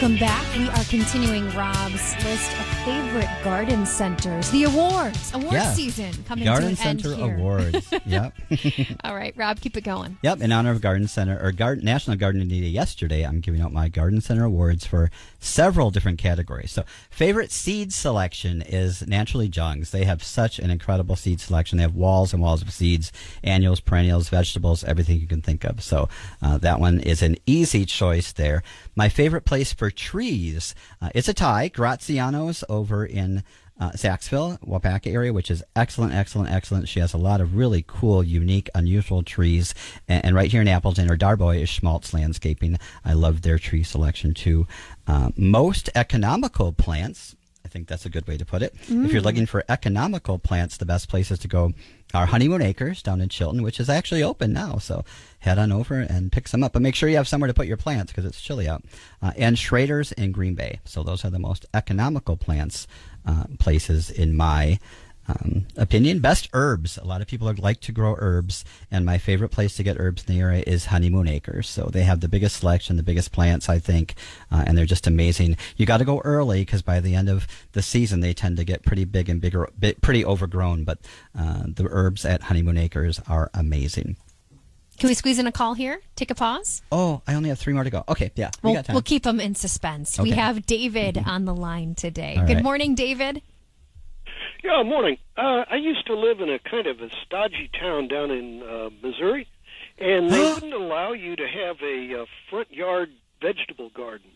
Welcome back. We are continuing Rob's list of favorite garden centers. The awards, award Yeah. season coming Garden to an end Center here. Awards. yep. All right, Rob, keep it going. Yep, in honor of Garden Center or Garden National Garden Day yesterday, I'm giving out my Garden Center awards for several different categories. So, favorite seed selection is Naturally Jungs. They have such an incredible seed selection. They have walls and walls of seeds, annuals, perennials, vegetables, everything you can think of. So, uh, that one is an easy choice there. My favorite place for trees, uh, it's a tie. Graziano's over in uh, Saxeville, Waupaca area, which is excellent, excellent, excellent. She has a lot of really cool, unique, unusual trees. And, and right here in Appleton or Darboy is Schmaltz Landscaping. I love their tree selection too. Uh, most economical plants. I think that's a good way to put it. If you're looking for economical plants, the best places to go are Honeymoon Acres down in Chilton, which is actually open now. So head on over and pick some up. But make sure you have somewhere to put your plants because it's chilly out. Uh, and Schrader's in Green Bay. So those are the most economical plants uh, places in my um, opinion. Best herbs. A lot of people like to grow herbs, and my favorite place to get herbs in the area is Honeymoon Acres. So they have the biggest selection, the biggest plants, I think, uh, and they're just amazing. You got to go early because by the end of the season, they tend to get pretty big and bigger, pretty overgrown. But uh, the herbs at Honeymoon Acres are amazing. Can we squeeze in a call here? Take a pause. Oh, I only have three more to go. Okay, yeah, we We'll, we'll keep them in suspense. We Okay. Mm-hmm. have David on the line today. All Good right. morning, David. Yeah, morning. Uh, I used to live in a kind of a stodgy town down in uh, Missouri, and they wouldn't allow you to have a uh, front yard vegetable garden.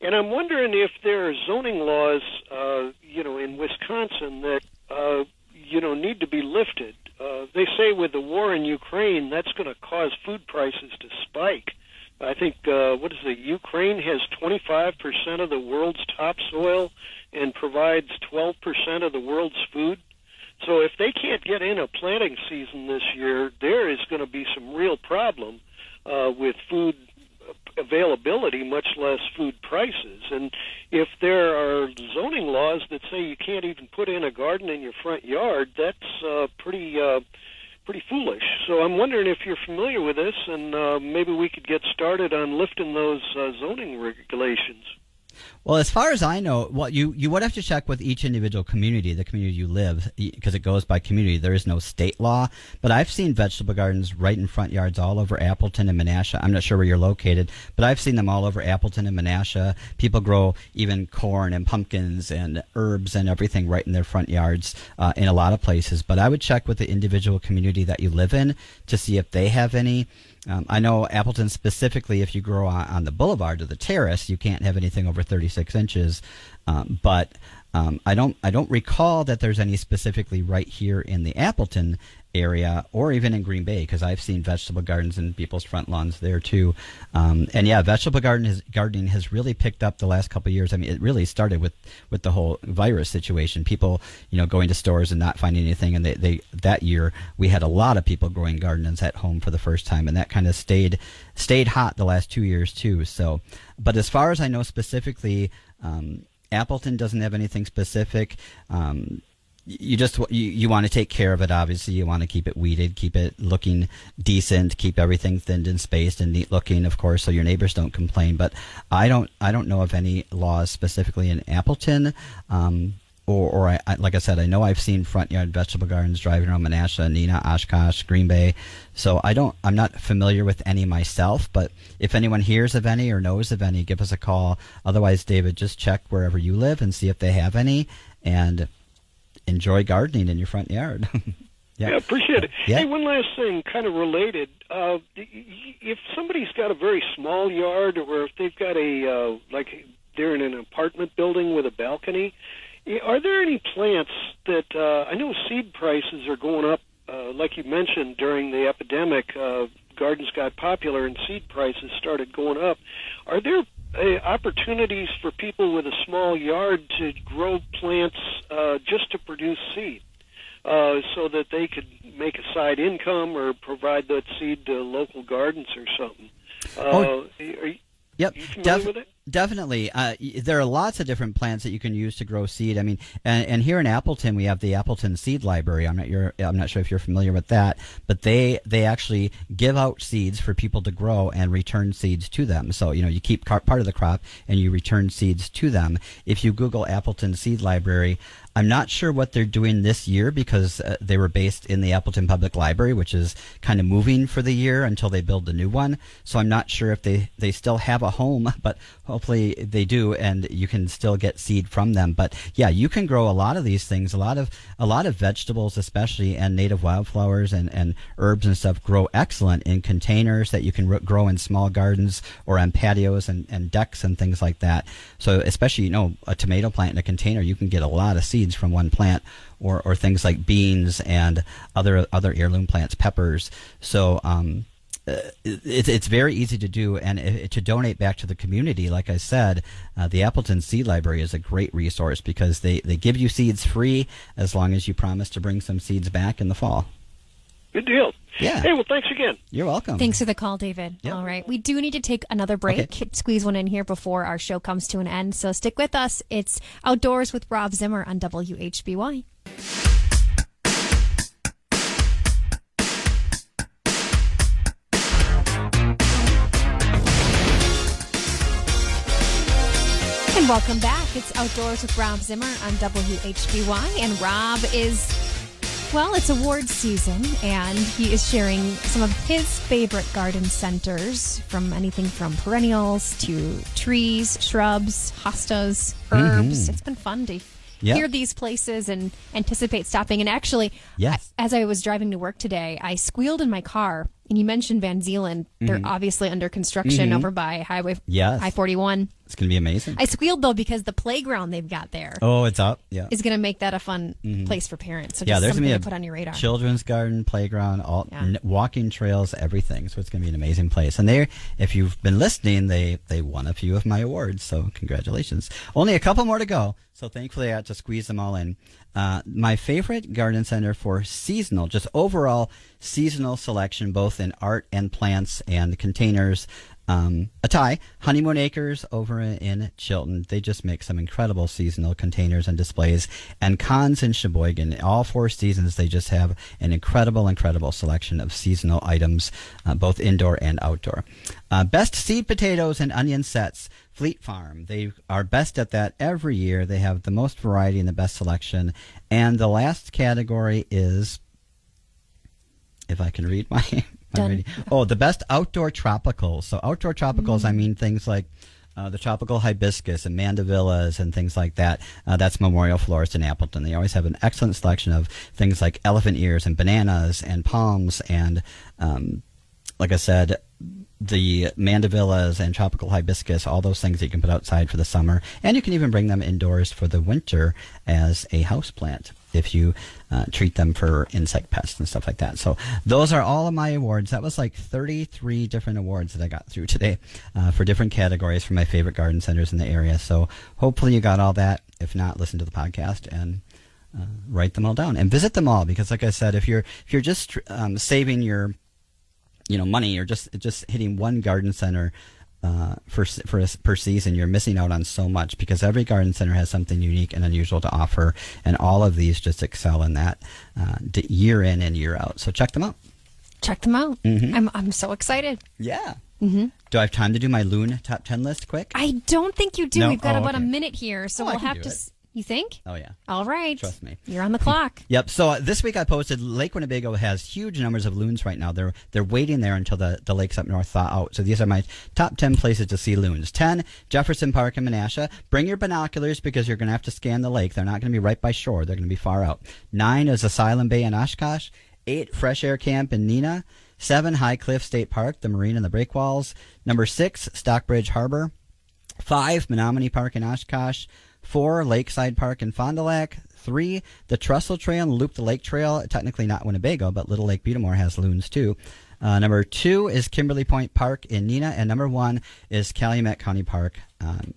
And I'm wondering if there are zoning laws, uh, you know, in Wisconsin that uh, you know need to be lifted. Uh, they say with the war in Ukraine, that's going to cause food prices to spike. I think uh, what is it? Ukraine has 25% of the world's topsoil and provides 12% of the world's food. So if they can't get in a planting season this year, there is going to be some real problem uh, with food availability, much less food prices. And if there are zoning laws that say you can't even put in a garden in your front yard, that's uh, pretty uh, pretty foolish. So I'm wondering if you're familiar with this, and uh, maybe we could get started on lifting those uh, zoning regulations. Well, as far as I know, well, you, you would have to check with each individual community, the community you live, because it goes by community. There is no state law, but I've seen vegetable gardens right in front yards all over Appleton and Menasha. I'm not sure where you're located, but I've seen them all over Appleton and Menasha. People grow even corn and pumpkins and herbs and everything right in their front yards uh, in a lot of places. But I would check with the individual community that you live in to see if they have any. Um, I know Appleton specifically, if you grow on, on the boulevard or the terrace, you can't have anything over 36 inches. Um, but um, I don't I don't recall that there's any specifically right here in the Appleton area or even in Green Bay because I've seen vegetable gardens in people's front lawns there too. Um, and yeah, vegetable garden has, gardening has really picked up the last couple years. I mean, it really started with with the whole virus situation. People, you know, going to stores and not finding anything, and they, they that year we had a lot of people growing gardens at home for the first time, and that kind of stayed stayed hot the last two years too. So, but as far as I know specifically. Um, Appleton doesn't have anything specific. Um, you just you, you want to take care of it obviously. You want to keep it weeded keep it looking decent keep everything thinned and spaced and neat looking of course so your neighbors don't complain. But i don't i don't know of any laws specifically in appleton. Um, or, or I, I, like I said, I know I've seen front yard vegetable gardens driving around Menasha, Neenah, Oshkosh, Green Bay. So I don't, I'm not familiar with any myself. But if anyone hears of any or knows of any, give us a call. Otherwise, David, just check wherever you live and see if they have any, and enjoy gardening in your front yard. Yeah, appreciate it. Yeah. Hey, one last thing, kind of related. Uh, if somebody's got a very small yard, or if they've got a uh, like they're in an apartment building with a balcony, are there any plants that uh, I know seed prices are going up? Uh, like you mentioned during the epidemic, uh, gardens got popular and seed prices started going up. Are there uh, opportunities for people with a small yard to grow plants uh, just to produce seed? uh, so that they could make a side income or provide that seed to local gardens or something. Uh, Oh, are you, Yep. def-? Definitely. Uh, there are lots of different plants that you can use to grow seed. I mean, and, and here in Appleton, we have the Appleton Seed Library. I'm not, your, I'm not sure if you're familiar with that, but they, they actually give out seeds for people to grow and return seeds to them. So, you know, you keep part of the crop and you return seeds to them. If you Google Appleton Seed Library, I'm not sure what they're doing this year because uh, they were based in the Appleton Public Library, which is kind of moving for the year until they build the new one. So I'm not sure if they, they still have a home, but hopefully they do, and you can still get seed from them. But yeah, you can grow a lot of these things, a lot of a lot of vegetables, especially and native wildflowers and, and herbs and stuff grow excellent in containers that you can grow in small gardens or on patios and, and decks and things like that. So especially you know a tomato plant in a container, you can get a lot of seeds from one plant, or, or things like beans and other other heirloom plants, peppers. So um, uh, it, it's very easy to do and uh, to donate back to the community. Like I said, uh, the Appleton Seed Library is a great resource because they, they give you seeds free as long as you promise to bring some seeds back in the fall. Good deal. Yeah. Hey, well, thanks again. You're welcome. Thanks for the call, David. Yep. All right. We do need to take another break. Okay. Squeeze one in here before our show comes to an end. So stick with us. It's Outdoors with Rob Zimmer on WHBY. And welcome back. It's Outdoors with Rob Zimmer on WHBY. And Rob is well, it's award season, and he is sharing some of his favorite garden centers from anything from perennials to trees, shrubs, hostas, herbs. Mm-hmm. It's been fun to Yeah. hear these places and anticipate stopping. And actually, Yes. as I was driving to work today, I squealed in my car. And you mentioned Van Zeeland. They're mm-hmm. obviously under construction mm-hmm. over by Highway Yes. I 41. It's going to be amazing. I squealed though because the playground they've got there. oh, it's up. Yeah. Is going to make that a fun place for parents. So yeah, there's gonna to be a put on your radar. children's garden, playground, all Yeah. n- walking trails, everything. So it's going to be an amazing place. And they, if you've been listening, they they won a few of my awards. So congratulations. Only a couple more to go. So thankfully, I got to squeeze them all in. Uh, my favorite garden center for seasonal, just overall seasonal selection, both in art and plants and containers. Um, a tie, Honeymoon Acres over in Chilton. They just make some incredible seasonal containers and displays. And Cons in Sheboygan. All four seasons, they just have an incredible, incredible selection of seasonal items, uh, both indoor and outdoor. Uh, best seed potatoes and onion sets. Fleet Farm. They are best at that every year. They have the most variety and the best selection. And the last category is if I can read my, reading. Oh, the best outdoor tropicals. So outdoor tropicals, I mean things like uh, the tropical hibiscus and mandevillas and things like that. Uh, that's Memorial Florist in Appleton. They always have an excellent selection of things like elephant ears and bananas and palms and, um, like I said, the mandevillas and tropical hibiscus, all those things that you can put outside for the summer, and you can even bring them indoors for the winter as a house plant if you uh, treat them for insect pests and stuff like that. So those are all of my awards. That was like 33 different awards that I got through today uh, for different categories for my favorite garden centers in the area. So hopefully you got all that. If not, listen to the podcast and uh, write them all down and visit them all because, like I said, if you're if you're just um, saving your you know money or just just hitting one garden center uh, for for per season, you're missing out on so much because every garden center has something unique and unusual to offer, and all of these just excel in that uh, year in and year out. So check them out. Check them out. Mm-hmm. I'm I'm so excited. Yeah. Mm-hmm. Do I have time to do my loon top ten list quick? I don't think you do. No? We've got Oh, about a minute here, so Oh, we'll have to. it. You think? oh yeah. All right. Trust me. You're on the clock. Yep. So uh, this week I posted Lake Winnebago has huge numbers of loons right now. They're they're waiting there until the, the lakes up north thaw out. So these are my top ten places to see loons. Ten Jefferson Park in Menasha. Bring your binoculars because you're going to have to scan the lake. They're not going to be right by shore. They're going to be far out. Nine is Asylum Bay in Oshkosh. Eight Fresh Air Camp in Neenah. Seven High Cliff State Park, the marine and the breakwalls. Number six Stockbridge Harbor. Five, Menominee Park in Oshkosh. Four, Lakeside Park in Fond du Lac. Three, the Trestle Trail and Loop the Lake Trail. Technically not Winnebago, but Little Lake Butte des Morts has loons too. Uh, number two is Kimberly Point Park in Neenah, And number one is Calumet County Park um,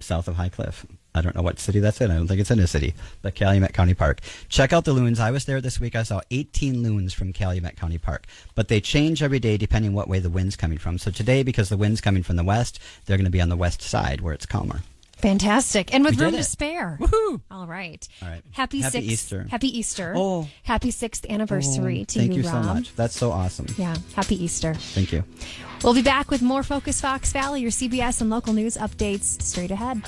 south of High Cliff. I don't know what city that's in. I don't think it's in a city, but Calumet County Park. Check out the loons. I was there this week. I saw 18 loons from Calumet County Park, but they change every day depending what way the wind's coming from. So today, because the wind's coming from the west, they're going to be on the west side where it's calmer. Fantastic. And with We room to spare. Woohoo! All right. All right. Happy, Happy sixth, Easter. Happy Easter. Oh. Happy sixth anniversary Oh, to thank you, you so Rob. much. That's so awesome. Yeah. Happy Easter. Thank you. We'll be back with more Focus Fox Valley, your CBS and local news updates straight ahead.